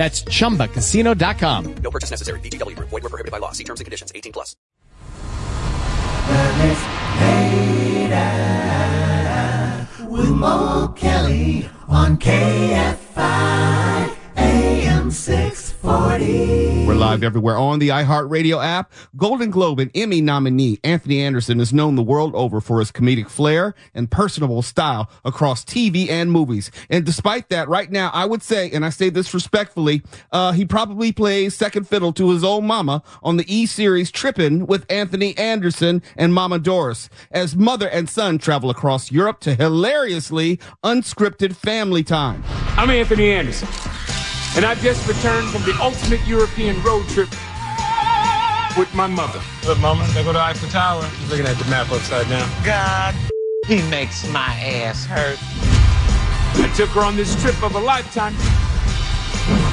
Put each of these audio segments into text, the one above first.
That's chumbacasino.com. No purchase necessary. VGW Group. Void were prohibited by law. See terms and conditions. 18 plus. with Mo Kelly on KFI AM 640. We're live everywhere on the iHeartRadio app. Golden Globe and Emmy nominee Anthony Anderson is known the world over for his comedic flair and personable style across TV and movies. And despite that, right now, I would say, and I say this respectfully, uh, he probably plays second fiddle to his old mama on the E series Trippin' with Anthony Anderson and Mama Doris as mother and son travel across Europe to hilariously unscripted family time. I'm Anthony Anderson, and I've just returned from the ultimate European road trip with my mother. Look, Mama, they go to Eiffel Tower. He's looking at the map upside down. God, he makes my ass hurt. I took her on this trip of a lifetime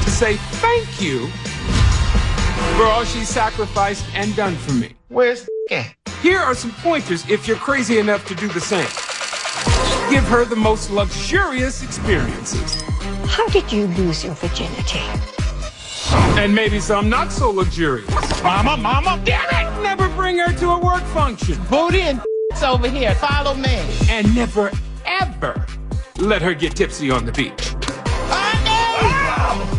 to say thank you for all she sacrificed and done for me. Where's at? Here are some pointers if you're crazy enough to do the same. Give her the most luxurious experiences. How did you lose your virginity? And maybe some not so luxurious. Mama, mama, damn it! Never bring her to a work function. Booty and over here. Follow me. And never, ever let her get tipsy on the beach.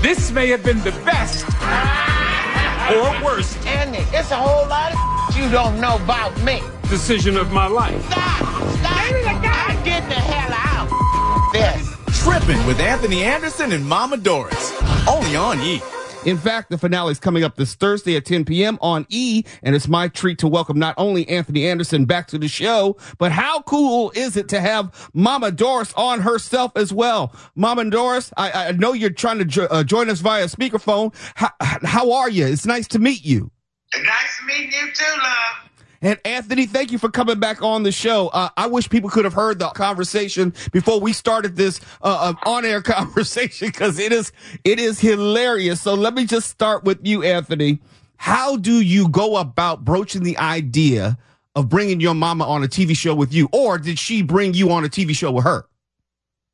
This may have been the best or worst Andy, it's a whole lot of you don't know about me. decision of my life. Stop! Stop! I'm getting the hell out. This. Tripping with Anthony Anderson and Mama Doris. Only on E! In fact, the finale is coming up this Thursday at 10 p.m. on E, and it's my treat to welcome not only Anthony Anderson back to the show, but how cool is it to have Mama Doris on herself as well? Mama Doris, I, I know you're trying to jo- uh, join us via speakerphone. How, how are you? It's nice to meet you. Nice meeting you too, love. And Anthony, thank you for coming back on the show. Uh, I wish people could have heard the conversation before we started this uh, uh, on-air conversation because it is it is hilarious. So let me just start with you, Anthony. How do you go about broaching the idea of bringing your mama on a TV show with you, or did she bring you on a TV show with her?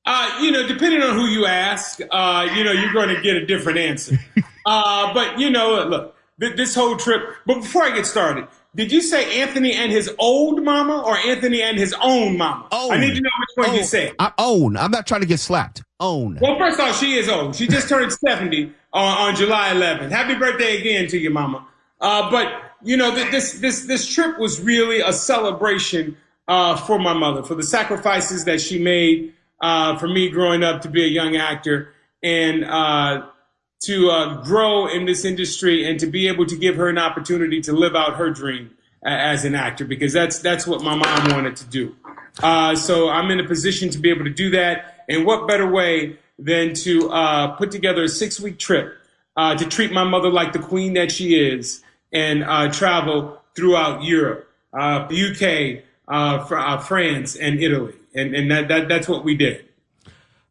Uh, you know, depending on who you ask, uh, you know, you're going to get a different answer. uh, but you know, look, th- this whole trip. But before I get started, did you say Anthony and his old mama or Anthony and his own mama? I need to know which one you said. I own. I'm not trying to get slapped. Own. Well, first off, she is old. She just turned 70 on, on July 11th. Happy birthday again to your mama. Uh, but you know, th- this this this trip was really a celebration uh, for my mother, for the sacrifices that she made uh, for me growing up to be a young actor, and uh, to uh, grow in this industry, and to be able to give her an opportunity to live out her dream as an actor, because that's that's what my mom wanted to do. Uh, so I'm in a position to be able to do that. And what better way than to uh, put together a six week trip uh, to treat my mother like the queen that she is and uh, travel throughout Europe, UK, uh, fr- uh, France, and Italy. And, and that, that, that's what we did.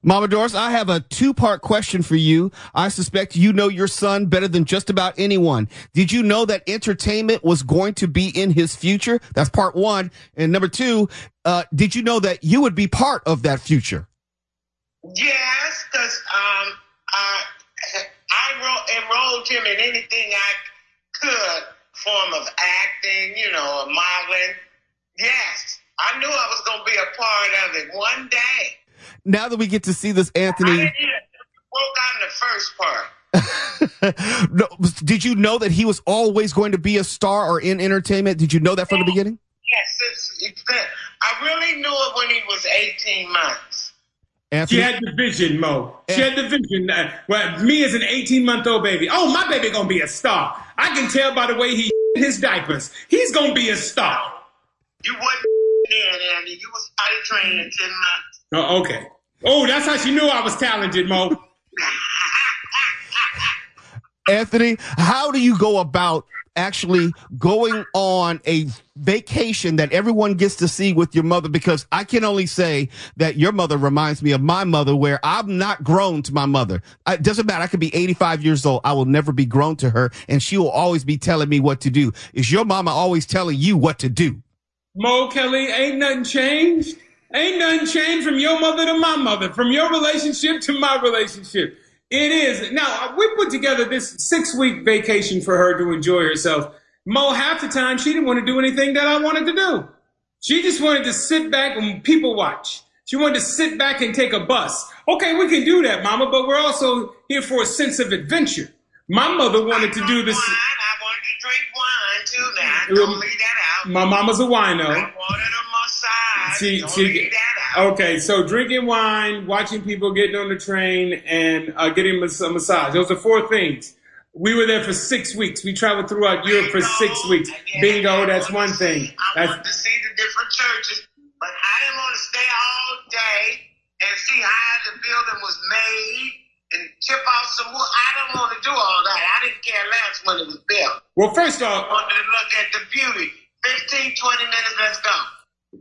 Mama Doris, I have a two part question for you. I suspect you know your son better than just about anyone. Did you know that entertainment was going to be in his future? That's part one. And number two, uh, did you know that you would be part of that future? Yes, because um, I, I ro- enrolled him in anything I could, form of acting, you know, modeling. Yes, I knew I was going to be a part of it one day. Now that we get to see this, I Anthony, didn't even broke out in the first part. no, did you know that he was always going to be a star or in entertainment? Did you know that from the beginning? Yes, it's, it's been, I really knew it when he was 18 months. She Anthony, had the vision, Mo. She had the vision. Uh, well, me as an 18 month old baby. Oh, my baby gonna be a star. I can tell by the way he his diapers. He's gonna be a star. You wasn't then, Andy. You was potty trained in 10 months. Oh, okay. Oh, that's how she knew I was talented, Mo. Anthony, how do you go about actually going on a vacation that everyone gets to see with your mother? Because I can only say that your mother reminds me of my mother where I'm not grown to my mother. It doesn't matter. I could be 85 years old. I will never be grown to her and she will always be telling me what to do. Is your mama always telling you what to do? Mo Kelly, ain't nothing changed. Ain't nothing changed from your mother to my mother, from your relationship to my relationship. It is. Now, uh, we put together this six week vacation for her to enjoy herself. Mo, half the time, she didn't want to do anything that I wanted to do. She just wanted to sit back and people watch. She wanted to sit back and take a bus. Okay, we can do that, mama, but we're also here for a sense of adventure. My mother wanted to do this. Wine. I wanted to drink wine too now. Um, don't leave that out. My mama's a wino. I wanted a. She, Don't she, that okay, so drinking wine, watching people getting on the train, and uh, getting a massage. Those are four things. We were there for six weeks. We traveled throughout Europe for six weeks. Yeah, Bingo, that's one to thing. I That's, wanted to see the different churches, but I didn't want to stay all day and see how the building was made and chip off some wood. I don't want to do all that. I didn't care less when it was built. well, first off, I wanted to look at the beauty. 15, 20 minutes, let's go.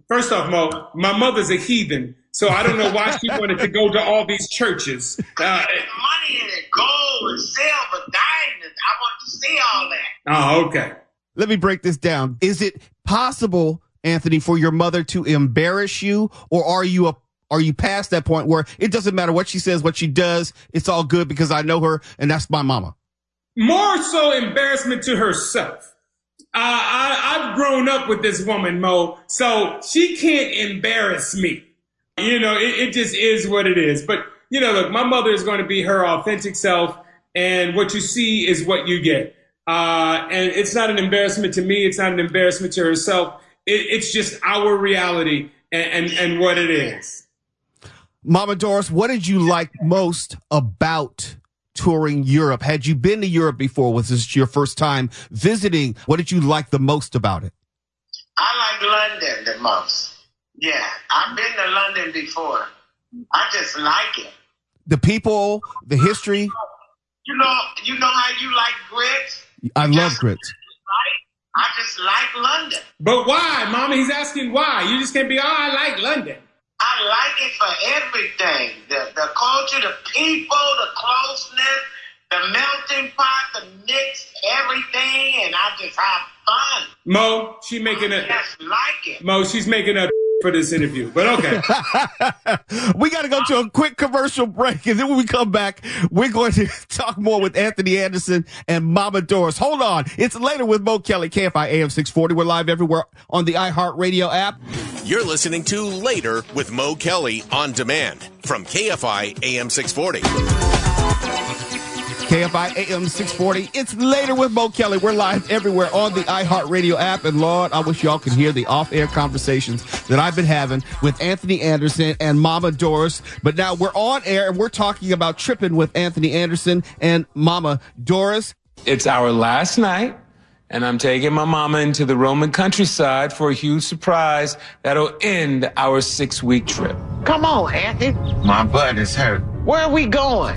First off, Mo, my mother's a heathen, so I don't know why she wanted to go to all these churches. Uh, money in it, gold and silver, diamonds. I want to see all that. oh, okay. Let me break this down. Is it possible, Anthony, for your mother to embarrass you or are you a are you past that point where it doesn't matter what she says, what she does, it's all good because I know her and that's my mama. More so embarrassment to herself. Uh, I, I've grown up with this woman, Mo, so she can't embarrass me. You know, it, it just is what it is. But, you know, look, my mother is going to be her authentic self, and what you see is what you get. Uh, and it's not an embarrassment to me, it's not an embarrassment to herself. It, it's just our reality and, and, and what it is. Mama Doris, what did you like most about touring Europe? Had you been to Europe before? Was this your first time visiting? What did you like the most about it? I like London the most. Yeah, I've been to London before. I just like it. The people, the history. You know, you know how you like grits, I love grits. I just like London. But why, Mama? He's asking why. You just can't be, oh, I like London. I like it for everything. The the culture, the people, the closeness, the melting the mix, everything, and I just have fun. Mo, she making I a just like it. Mo, she's making a for this interview. But okay. we got to go to a quick commercial break. And then when we come back, we're going to talk more with Anthony Anderson and Mama Doris. Hold on. It's later with Mo Kelly, KFI AM 640. We're live everywhere on the iHeartRadio app. You're listening to Later with Mo Kelly on demand from KFI AM 640. KFI AM 640. It's later with Mo Kelly. We're live everywhere on the iHeartRadio app. And Lord, I wish y'all could hear the off air conversations that I've been having with Anthony Anderson and Mama Doris. But now we're on air and we're talking about tripping with Anthony Anderson and Mama Doris. It's our last night, and I'm taking my mama into the Roman countryside for a huge surprise that'll end our six week trip. Come on, Anthony. My butt is hurt. Where are we going?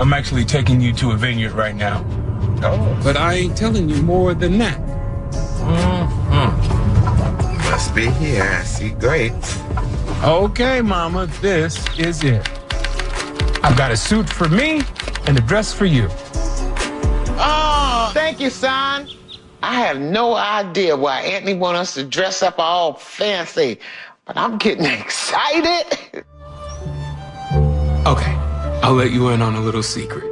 I'm actually taking you to a vineyard right now. Oh, But I ain't telling you more than that. Mm-hmm. must be here. I see grapes. Okay, mama, this is it. I've got a suit for me and a dress for you. Oh, thank you, son. I have no idea why Anthony want us to dress up all fancy, but I'm getting excited. Okay, I'll let you in on a little secret.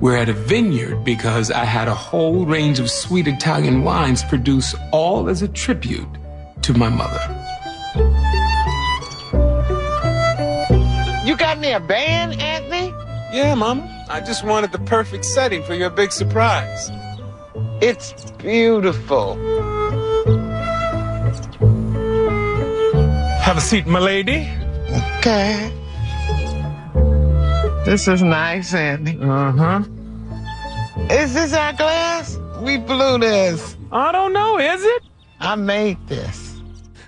We're at a vineyard because I had a whole range of sweet Italian wines produced all as a tribute to my mother. You got me a band, Anthony? Yeah, Mama. I just wanted the perfect setting for your big surprise. It's beautiful. Have a seat, my lady. Okay. This is nice, Anthony. Uh huh. Is this our glass? We blew this. I don't know, is it? I made this.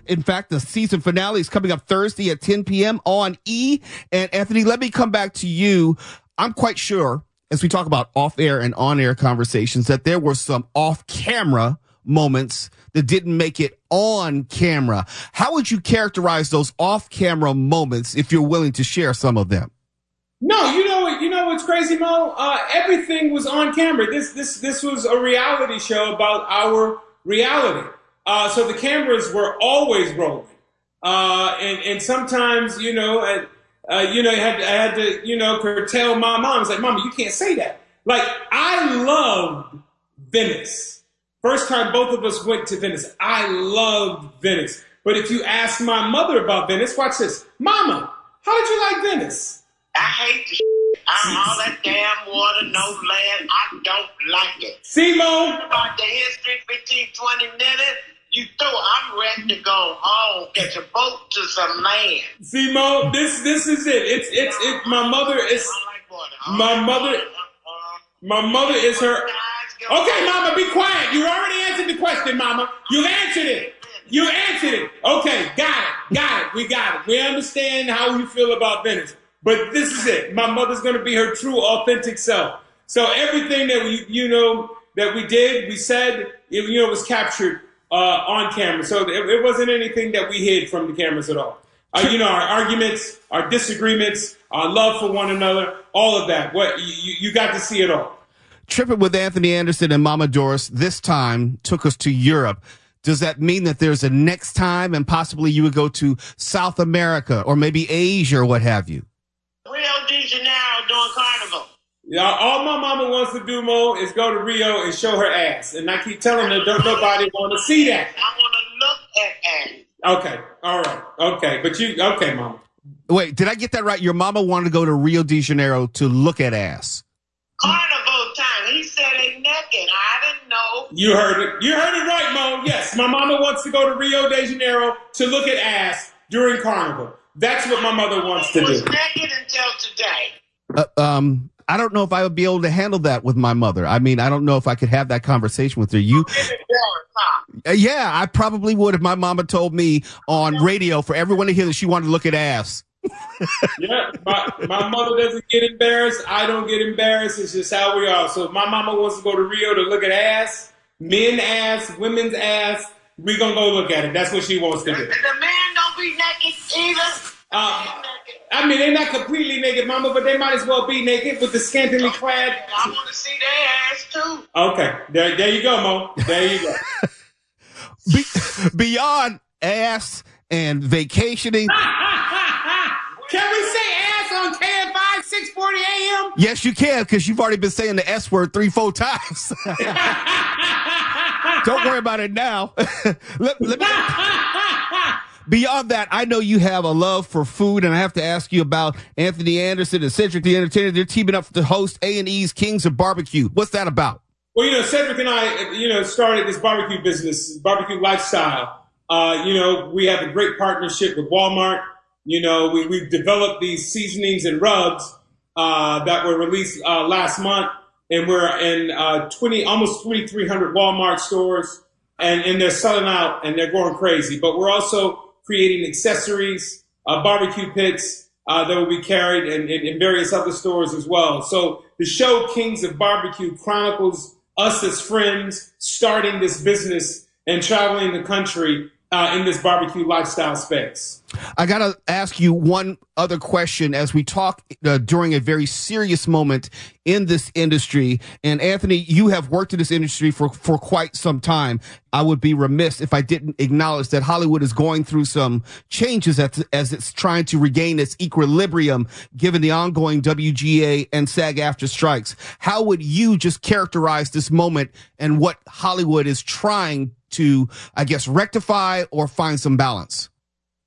In fact, the season finale is coming up Thursday at 10 p.m. on E. And Anthony, let me come back to you. I'm quite sure as we talk about off air and on air conversations, that there were some off camera moments that didn't make it on camera. How would you characterize those off camera moments if you're willing to share some of them? No, you know what? You know what's crazy, Mo? Uh, everything was on camera. This this this was a reality show about our reality. Uh, so the cameras were always rolling, uh, and and sometimes you know, uh, you know, I had, I had to you know curtail my mom. I was like, Mama, you can't say that. Like I loved Venice. First time both of us went to Venice, I loved Venice. But if you ask my mother about Venice, watch this, Mama, how did you like Venice? I hate the shit. I'm all that damn water, no land. I don't like it. See, Mo? About the history, 15, 20 minutes. You throw, I'm ready to go home, catch a boat to some land. See, Mo, this this is it. It's it's it. My mother is my mother. Uh-uh. My mother is her. Okay, Mama, be quiet. You already answered the question, Mama. You answered it. You answered it. Okay, got it. Got it. We got it. We understand how you feel about Venice. But this is it. My mother's going to be her true, authentic self. So everything that we, you know, that we did, we said, it, you know, was captured uh, on camera. So it, it, wasn't anything that we hid from the cameras at all. Uh, you know, our arguments, our disagreements, our love for one another, all of that. What you, you got to see it all. Tripping with Anthony Anderson and Mama Doris this time took us to Europe. Does that mean that there's a next time and possibly you would go to South America or maybe Asia or what have you? Rio de Janeiro doing carnival. Yeah, all my mama wants to do, Mo, is go to Rio and show her ass. And I keep telling her, don't nobody want to see that. I want to look at ass. Okay, all right, okay. But you, okay, mama. Wait, did I get that right? Your mama wanted to go to Rio de Janeiro to look at ass. Carnival time. He said they naked. I didn't know. You heard it. You heard it right, Mo. Yes, my mama wants to go to Rio de Janeiro to look at ass during carnival. That's what my mother wants to do. was naked until today. Uh, um, I don't know if I would be able to handle that with my mother. I mean, I don't know if I could have that conversation with her. You, uh, yeah, I probably would if my mama told me on radio for everyone to hear that she wanted to look at ass. yeah, my, my mother doesn't get embarrassed. I don't get embarrassed. It's just how we are. So if my mama wants to go to Rio to look at ass, men ass, women's ass, we gonna go look at it. That's what she wants to do. The man don't be naked either. Uh, I mean, they're not completely naked, Mama, but they might as well be naked with the scantily clad. I want to see their ass too. Okay, there, there you go, Mo. There you go. Be- beyond ass and vacationing. Can we say ass on KFI 640 AM? Yes, you can, because you've already been saying the S word three, four times. Don't worry about it now. let, let me, beyond that, I know you have a love for food, and I have to ask you about Anthony Anderson and Cedric the Entertainer. They're teaming up to host A&E's Kings of Barbecue. What's that about? Well, you know, Cedric and I, you know, started this barbecue business, barbecue lifestyle. Uh, you know, we have a great partnership with Walmart. You know, we, we've developed these seasonings and rubs uh, that were released uh, last month, and we're in uh, 20, almost 2,300 Walmart stores, and, and they're selling out and they're going crazy. But we're also creating accessories, uh, barbecue pits uh, that will be carried in, in, in various other stores as well. So the show Kings of Barbecue chronicles us as friends starting this business and traveling the country uh, in this barbecue lifestyle space. I got to ask you one other question as we talk uh, during a very serious moment in this industry. And Anthony, you have worked in this industry for, for quite some time. I would be remiss if I didn't acknowledge that Hollywood is going through some changes as, as it's trying to regain its equilibrium given the ongoing WGA and SAG-AFTRA strikes. How would you just characterize this moment and what Hollywood is trying to, I guess, rectify or find some balance?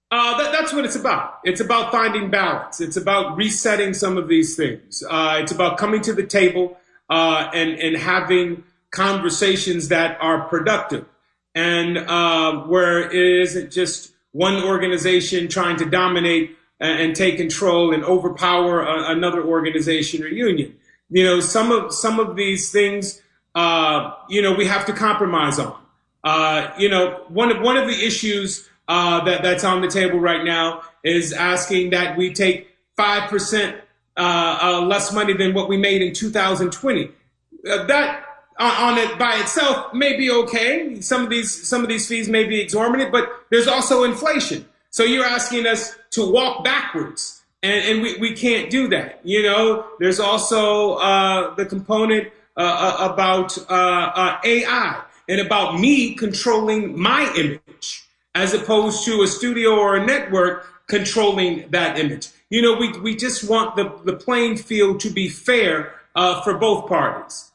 Uh, that, that's what it's about. It's about finding balance. It's about resetting some of these things. Uh, it's about coming to the table uh, and and having conversations that are productive, and uh, where it isn't just one organization trying to dominate and, and take control and overpower a, another organization or union. You know, some of some of these things, uh, you know, we have to compromise on. Uh, you know, one of one of the issues uh, that that's on the table right now is asking that we take five percent uh, uh, less money than what we made in 2020. Uh, that on, it by itself may be okay. Some of these some of these fees may be exorbitant, but there's also inflation. So you're asking us to walk backwards, and, and we, we can't do that. You know, there's also uh, the component uh, uh, about uh, uh, AI and about me controlling my image as opposed to a studio or a network controlling that image. You know, we, we just want the, the playing field to be fair uh, for both parties.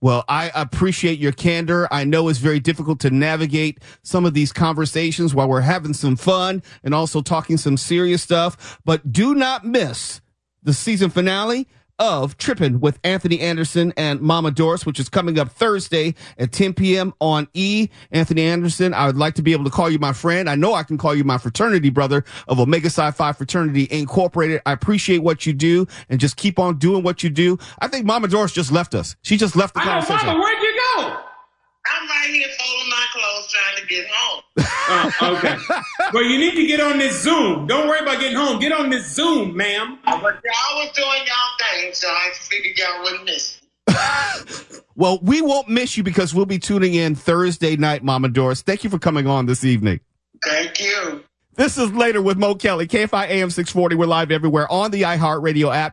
Well, I appreciate your candor. I know it's very difficult to navigate some of these conversations while we're having some fun and also talking some serious stuff, but do not miss the season finale of Tripping with Anthony Anderson and Mama Doris, which is coming up Thursday at 10 p.m. on E. Anthony Anderson, I would like to be able to call you my friend. I know I can call you my fraternity brother of Omega Psi Phi Fraternity Incorporated. I appreciate what you do and just keep on doing what you do. I think Mama Doris just left us. She just left the I know, conversation. Mama, where'd you go? I'm right here folding my clothes trying to get home. Oh, okay. well, you need to get on this Zoom. Don't worry about getting home. Get on this Zoom, ma'am. Uh, but y'all was doing y'all thing, so I figured y'all wouldn't miss me. Well, we won't miss you because we'll be tuning in Thursday night, Mama Doris. Thank you for coming on this evening. Thank you. This is later with Mo Kelly, KFI AM 640. We're live everywhere on the iHeartRadio app.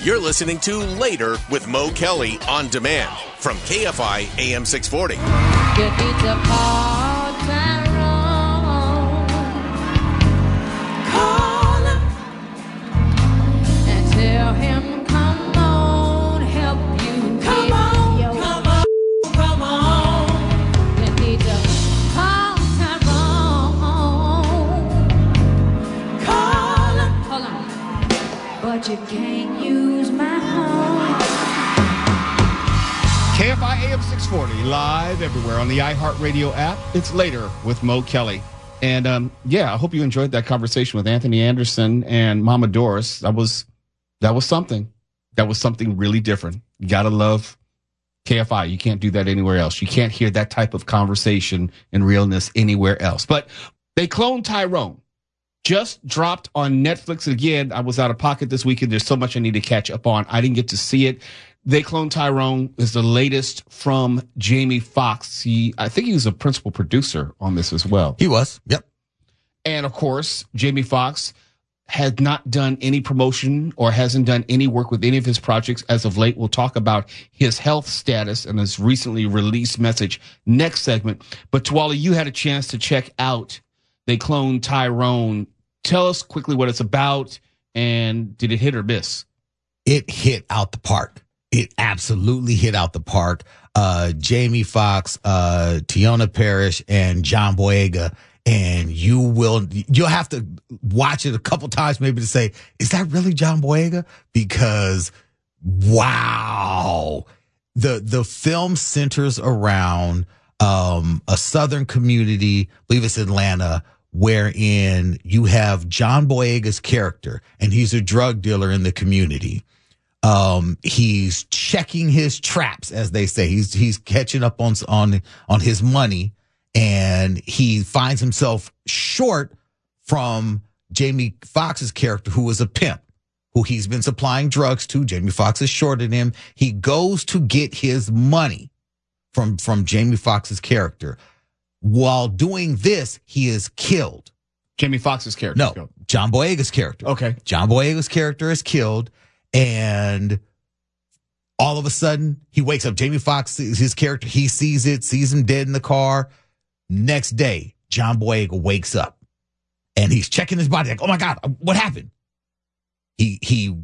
You're listening to Later with Mo Kelly on demand from KFI AM 640. 640, live everywhere on the iHeartRadio app. It's later with Mo Kelly. And um, yeah, I hope you enjoyed that conversation with Anthony Anderson and Mama Doris. That was that was something. That was something really different. You gotta love KFI. You can't do that anywhere else. You can't hear that type of conversation and realness anywhere else. But they cloned Tyrone. Just dropped on Netflix again. I was out of pocket this weekend. There's so much I need to catch up on. I didn't get to see it. They cloned Tyrone is the latest from Jamie Foxx. He, I think he was a principal producer on this as well. He was. Yep. And of course, Jamie Foxx has not done any promotion or hasn't done any work with any of his projects as of late. We'll talk about his health status and his recently released message next segment. But Twala, you had a chance to check out They Cloned Tyrone. Tell us quickly what it's about and did it hit or miss? It hit out the park. It absolutely hit out the park. Uh, Jamie Foxx, uh, Teyonah Parris and John Boyega. And you will, you'll have to watch it a couple times maybe to say, is that really John Boyega? Because wow. The, the film centers around, um, a southern community, I believe it's Atlanta, wherein you have John Boyega's character and he's a drug dealer in the community. Um, he's checking his traps, as they say. He's, he's catching up on, on, on his money and he finds himself short from Jamie Foxx's character, who was a pimp, who he's been supplying drugs to. Jamie Foxx is shorted him. He goes to get his money from, from Jamie Foxx's character. While doing this, he is killed. Jamie Foxx's character. No. John Boyega's character. Okay. John Boyega's character is killed, and all of a sudden he wakes up. Jamie Foxx, his character, he sees it, sees him dead in the car. Next day, John Boyega wakes up, and he's checking his body like, "Oh my god, what happened?" He he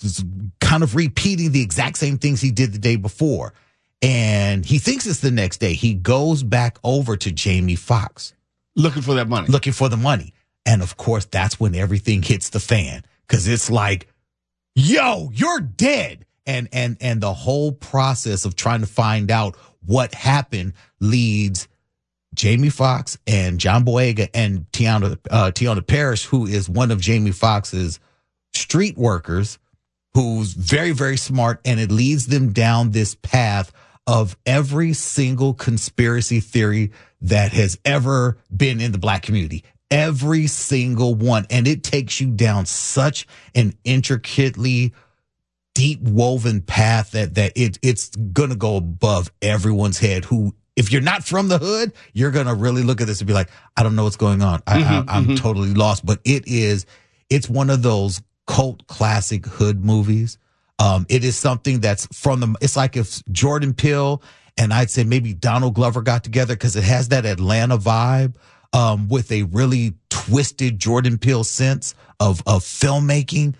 was kind of repeating the exact same things he did the day before, and he thinks it's the next day. He goes back over to Jamie Foxx Looking for that money. looking for the money. And of course, that's when everything hits the fan because it's like, yo, you're dead. And, and, and the whole process of trying to find out what happened leads Jamie Foxx and John Boyega and Teyonah, uh, Teyonah Parris, who is one of Jamie Foxx's street workers, who's very, very smart. And it leads them down this path of every single conspiracy theory that has ever been in the black community. Every single one. And it takes you down such an intricately deep woven path that, that it, it's going to go above everyone's head who, if you're not from the hood, you're going to really look at this and be like, I don't know what's going on. I, Mhm, I, I'm mhm. totally lost, but it is, it's one of those cult classic hood movies. Um, it is something that's from the, it's like if Jordan Peele and I'd say maybe Donald Glover got together because it has that Atlanta vibe, um, with a really twisted Jordan Peele sense of, of filmmaking.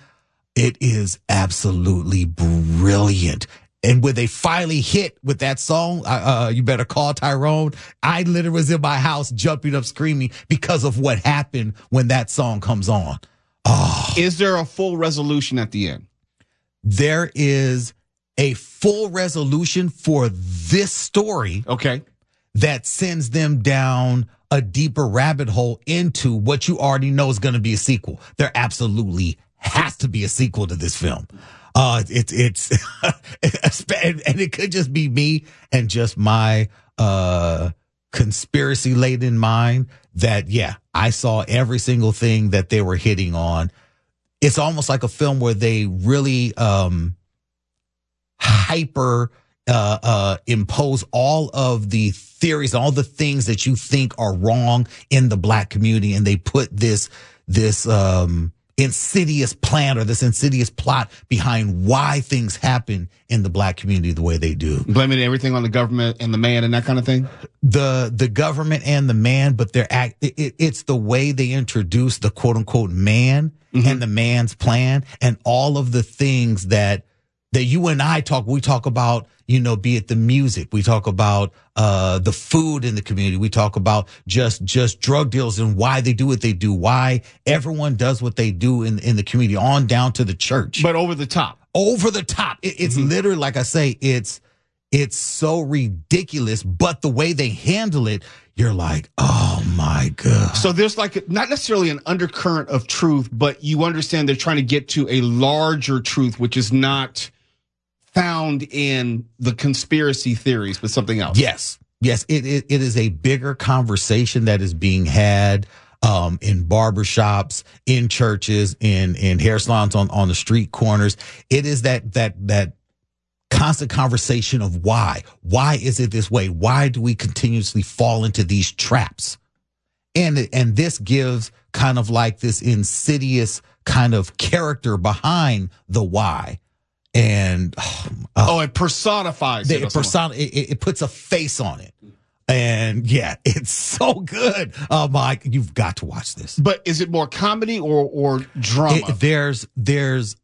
It is absolutely brilliant. And when they finally hit with that song, uh, uh, you better call Tyrone. I literally was in my house jumping up screaming because of what happened when that song comes on. Is there a full resolution at the end? there is a full resolution for this story. Okay. That sends them down a deeper rabbit hole into what you already know is going to be a sequel. There absolutely has to be a sequel to this film. Uh, it's, it's, and and it could just be me and just my, uh, conspiracy laden mind that, yeah, I saw every single thing that they were hitting on it's almost like a film where they really um hyper uh uh impose all of the theories all the things that you think are wrong in the black community and they put this this um insidious plan or this insidious plot behind why things happen in the black community the way they do Blaming everything on the government and the man and that kind of thing? the the government and the man, but they're act. It, it's the way they introduce the quote unquote man and the man's plan and all of the things that that you and I talk. We talk about you know, be it the music, we talk about uh the food in the community, we talk about just just drug deals and why they do what they do, why everyone does what they do in in the community, on down to the church. But over the top. Over the top. It, it's literally like I say, it's it's so ridiculous, but the way they handle it, you're like, oh my god. So there's like not necessarily an undercurrent of truth, but you understand they're trying to get to a larger truth, which is not found in the conspiracy theories, but something else. Yes. Yes. It, it, it is a bigger conversation that is being had, um, in barbershops, in churches, in, in hair salons, on, on the street corners. It is that, that, that constant conversation of why, why is it this way? Why do we continuously fall into these traps? And, and this gives kind of like this insidious kind of character behind the why. And oh, uh, it personifies it. it. It, person- it, it puts a face on it. And yeah, it's so good. Uh, oh my, you've got to watch this. But is it more comedy or or drama? It- there's there's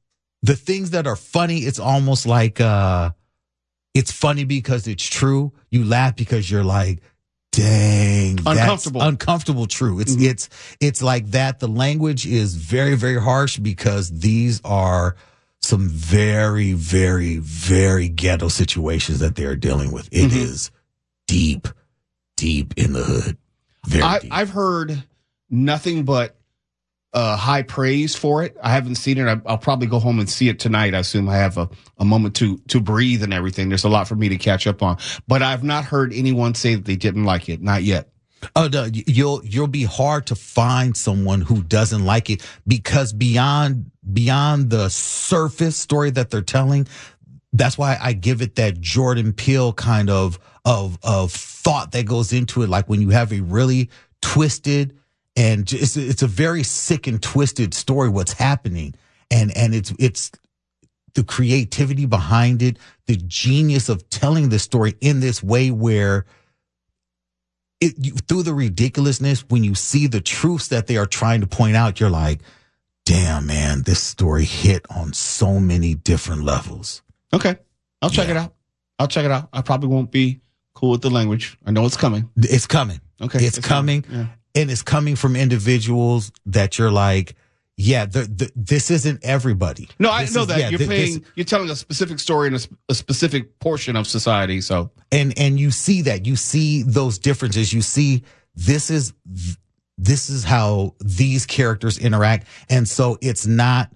the things that are funny. It's almost like uh, it's funny because it's true. You laugh because you're like, dang, Uncomfortable. uncomfortable. True. It's mm-hmm. it's it's like that. The language is very very harsh because these are some very very very ghetto situations that they are dealing with. It is deep, deep in the hood. Very I, deep. I've heard nothing but uh, high praise for it. I haven't seen it. I, I'll probably go home and see it tonight. I assume I have a, a moment to to breathe and everything. There's a lot for me to catch up on, but I've not heard anyone say that they didn't like it. Not yet. Oh, no, you'll you'll be hard to find someone who doesn't like it because beyond beyond the surface story that they're telling, that's why I give it that Jordan Peele kind of of of thought that goes into it. Like when you have a really twisted and it's it's a very sick and twisted story what's happening and and it's it's the creativity behind it the genius of telling the story in this way where it you, through the ridiculousness when you see the truths that they are trying to point out you're like damn man this story hit on so many different levels Okay. I'll check it out. I'll check it out. I probably won't be cool with the language. I know it's coming. it's coming Okay. it's, coming Yeah. and it's coming from individuals that you're like yeah the, the, this isn't everybody. No, I This know is- that. yeah, you're thi- this- you're telling a specific story in a, sp- a specific portion of society. So. And and you see that. You see those differences. You see this is this is how these characters interact. And so it's not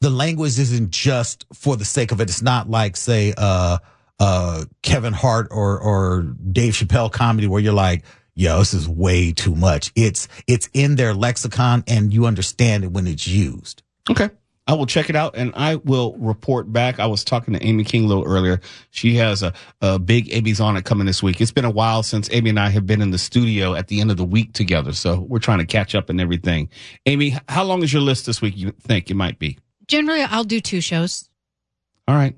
the language isn't just for the sake of it. It's not like say uh uh Kevin Hart or or Dave Chappelle comedy where you're like yo this is way too much it's it's in their lexicon and you understand it when it's used Okay. I will check it out and I will report back. I was talking to Amy King a little earlier. She has a, a big Amy's on it coming this week. It's been a while since Amy and I have been in the studio at the end of the week together. So we're trying to catch up and everything. Amy, how long is your list this week you think it might be? Generally, I'll do two shows. All right.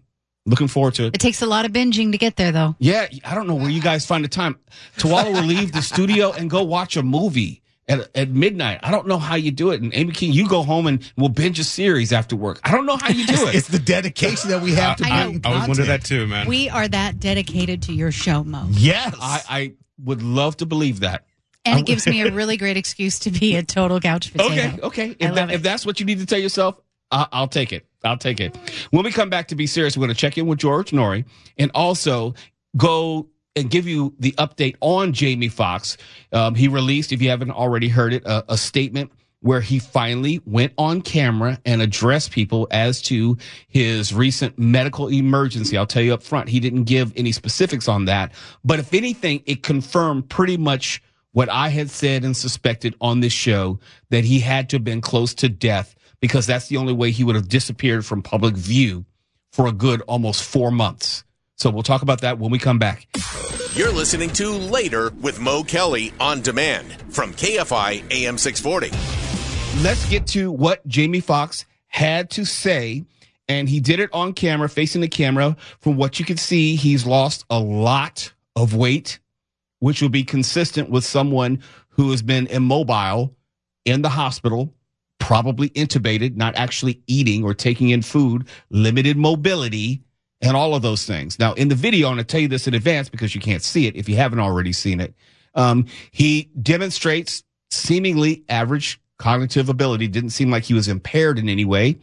Looking forward to it. It takes a lot of binging to get there, though. Yeah, I don't know where you guys find the time. Tawala will leave the studio and go watch a movie at, at midnight. I don't know how you do it. And Amy King, you go home and we'll binge a series after work. I don't know how you do it. it's the dedication that we have to I know. bring I was wondering that too, man. We are that dedicated to your show, Mo. yes I, I would love to believe that. And it gives me a really great excuse to be a total couch potato. Okay, okay. I If, love that, it. if that's what you need to tell yourself, I, I'll take it. I'll take it. When we come back to be serious, we're going to check in with George Noory and also go and give you the update on Jamie Foxx. Um, he released, if you haven't already heard it, a, a statement where he finally went on camera and addressed people as to his recent medical emergency. I'll tell you up front, he didn't give any specifics on that. But if anything, it confirmed pretty much what I had said and suspected on this show that he had to have been close to death because that's the only way he would have disappeared from public view for a good almost four months. So we'll talk about that when we come back. You're listening to Later with Mo Kelly on demand from KFI AM 640. Let's get to what Jamie Foxx had to say. And he did it on camera, facing the camera. From what you can see, he's lost a lot of weight, which will be consistent with someone who has been immobile in the hospital, probably intubated, not actually eating or taking in food, limited mobility, and all of those things. Now, in the video, I'm going to tell you this in advance because you can't see it if you haven't already seen it. Um, he demonstrates seemingly average cognitive ability. Didn't seem like he was impaired in any way.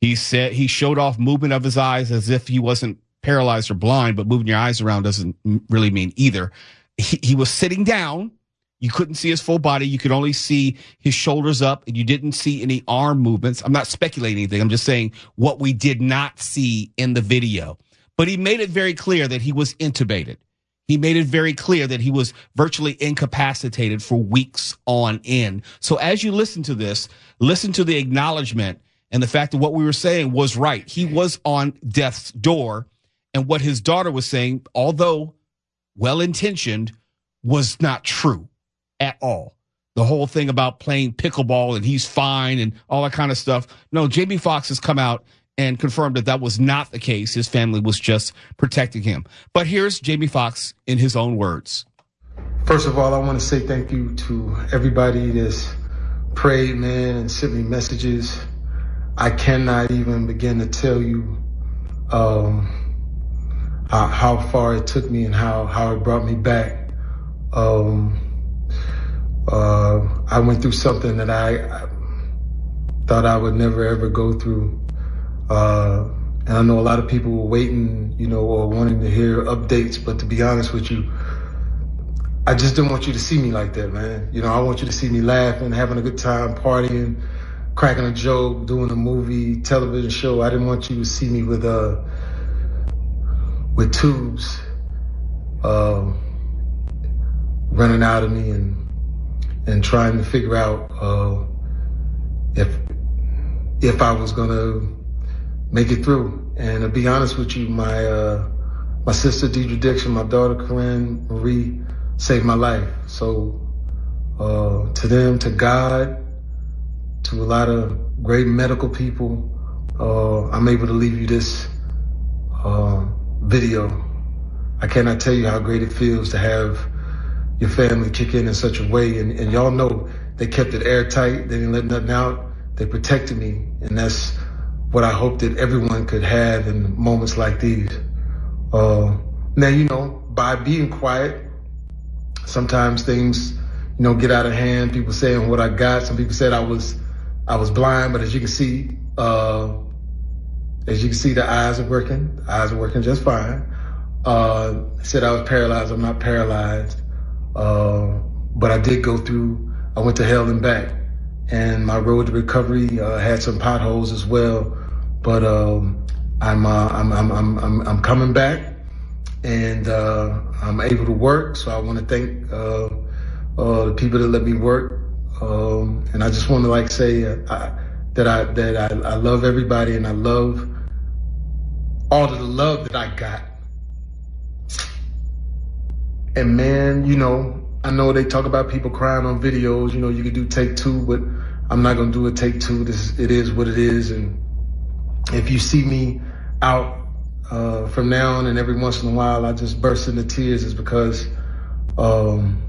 He said he showed off movement of his eyes as if he wasn't paralyzed or blind, but moving your eyes around doesn't really mean either. He, he was sitting down. You couldn't see his full body. You could only see his shoulders up and you didn't see any arm movements. I'm not speculating anything. I'm just saying what we did not see in the video. But he made it very clear that he was intubated. He made it very clear that he was virtually incapacitated for weeks on end. So as you listen to this, listen to the acknowledgement and the fact that what we were saying was right. He was on death's door. And what his daughter was saying, although well intentioned, was not true at all. The whole thing about playing pickleball and he's fine and all that kind of stuff. No, Jamie Foxx has come out and confirmed that that was not the case. His family was just protecting him. But here's Jamie Foxx in his own words. First of all, I want to say thank you to everybody that's prayed, man, and sent me messages. I cannot even begin to tell you um, how, how far it took me and how, how it brought me back. Um, uh, I went through something that I, thought I would never ever go through. Uh, and I know a lot of people were waiting, you know, or wanting to hear updates, but to be honest with you, I just didn't want you to see me like that, man. You know, I want you to see me laughing, having a good time, partying, cracking a joke, doing a movie, television show. I didn't want you to see me with uh with tubes um running out of me and and trying to figure out uh if if I was gonna make it through. And to be honest with you, my uh my sister Deidra Dixon, my daughter Corinne Marie saved my life. So uh, to them, to God, to a lot of great medical people. Uh, I'm able to leave you this uh, video. I cannot tell you how great it feels to have your family kick in in such a way. And, and y'all know they kept it airtight. They didn't let nothing out. They protected me. And that's what I hope that everyone could have in moments like these. Uh, now, you know, by being quiet, sometimes things, you know, get out of hand. People saying what I got. Some people said I was, I was blind, but as you can see, uh, as you can see, the eyes are working. The eyes are working just fine. Uh, said I was paralyzed. I'm not paralyzed. Uh, but I did go through, I went to hell and back. And my road to recovery uh, had some potholes as well. But um, I'm, uh, I'm, I'm, I'm, I'm, coming back and uh, I'm able to work. So I want to thank uh, uh, the people that let me work. Um, and I just want to like say I, that I that I, I love everybody and I love all of the love that I got. And man, you know, I know they talk about people crying on videos. You know, you could do take two, but I'm not gonna do a take two. This it is what it is. And if you see me out uh, from now on and every once in a while I just burst into tears, is because um,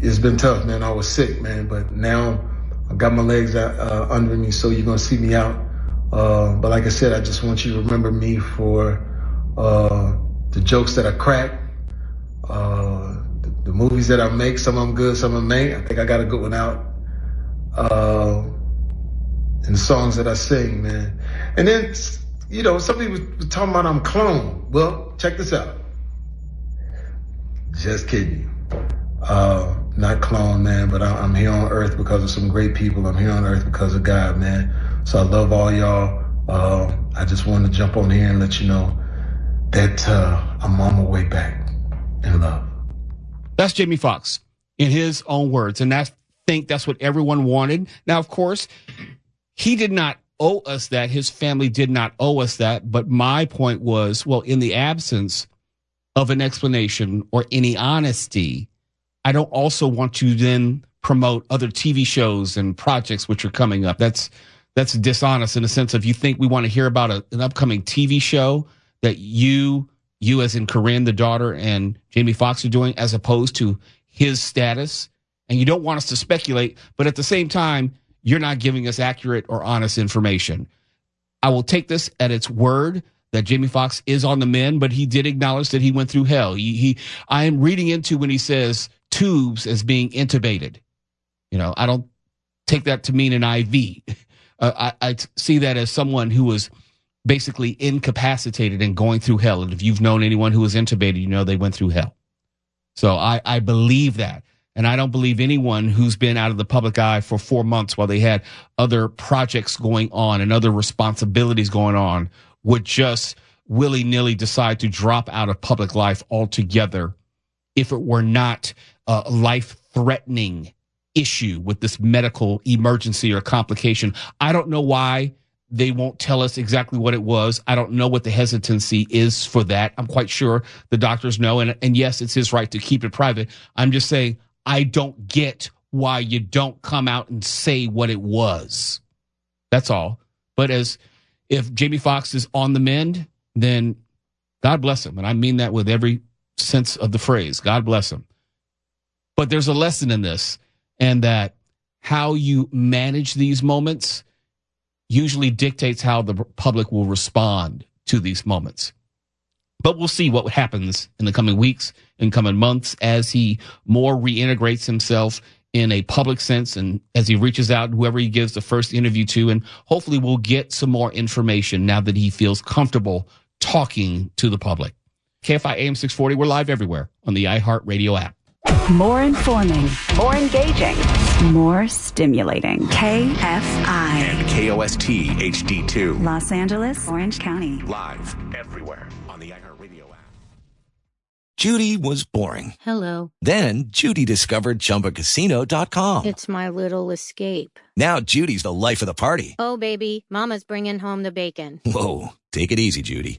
it's been tough, man. I was sick, man, but now I got my legs out, uh, under me, so you're gonna see me out. Uh, but like I said, I just want you to remember me for uh, the jokes that I crack, uh, the, the, movies that I make. Some of them good, some of them ain't. I think I got a good one out. Uh, and the songs that I sing, man. And then, you know, some people were talking about I'm clone. Well, check this out. Just kidding uh, not clone, man, but I, am here on earth because of some great people. I'm here on earth because of God, man. So I love all y'all. Uh, I just wanted to jump on here and let you know that uh, I'm on my way back in love. That's Jamie Foxx in his own words, and I think that's what everyone wanted. Now, of course, he did not owe us that. His family did not owe us that. But my point was, well, in the absence of an explanation or any honesty, I don't also want to then promote other TV shows and projects which are coming up. That's that's dishonest in the sense of you think we want to hear about a, an upcoming TV show that you you as in Corinne the daughter and Jamie Foxx are doing as opposed to his status and you don't want us to speculate but at the same time you're not giving us accurate or honest information. I will take this at its word that Jamie Foxx is on the mend, but he did acknowledge that he went through hell. He, he I am reading into when he says tubes as being intubated. You know, I don't take that to mean an IV. Uh, I, I see that as someone who was basically incapacitated and going through hell. And if you've known anyone who was intubated, you know they went through hell. So I, I believe that. And I don't believe anyone who's been out of the public eye for four months while they had other projects going on and other responsibilities going on would just willy nilly decide to drop out of public life altogether if it were not a life threatening issue with this medical emergency or complication. I don't know why they won't tell us exactly what it was. I don't know what the hesitancy is for that. I'm quite sure the doctors know. And, and yes, it's his right to keep it private. I'm just saying, I don't get why you don't come out and say what it was. That's all. But as if Jamie Foxx is on the mend, then God bless him. And I mean that with every sense of the phrase. God bless him. But there's a lesson in this, and that how you manage these moments usually dictates how the public will respond to these moments. But we'll see what happens in the coming weeks and coming months as he more reintegrates himself in a public sense and as he reaches out whoever he gives the first interview to and hopefully we'll get some more information now that he feels comfortable talking to the public. KFI AM 640, we're live everywhere on the iHeartRadio app. More informing, more engaging, more stimulating. KFI and KOST HD2. Los Angeles, Orange County. Live everywhere on the iHeartRadio app. Judy was boring. Hello. Then Judy discovered chumbacasino.com. It's my little escape. Now Judy's the life of the party. Oh, baby, Mama's bringing home the bacon. Whoa. Take it easy, Judy.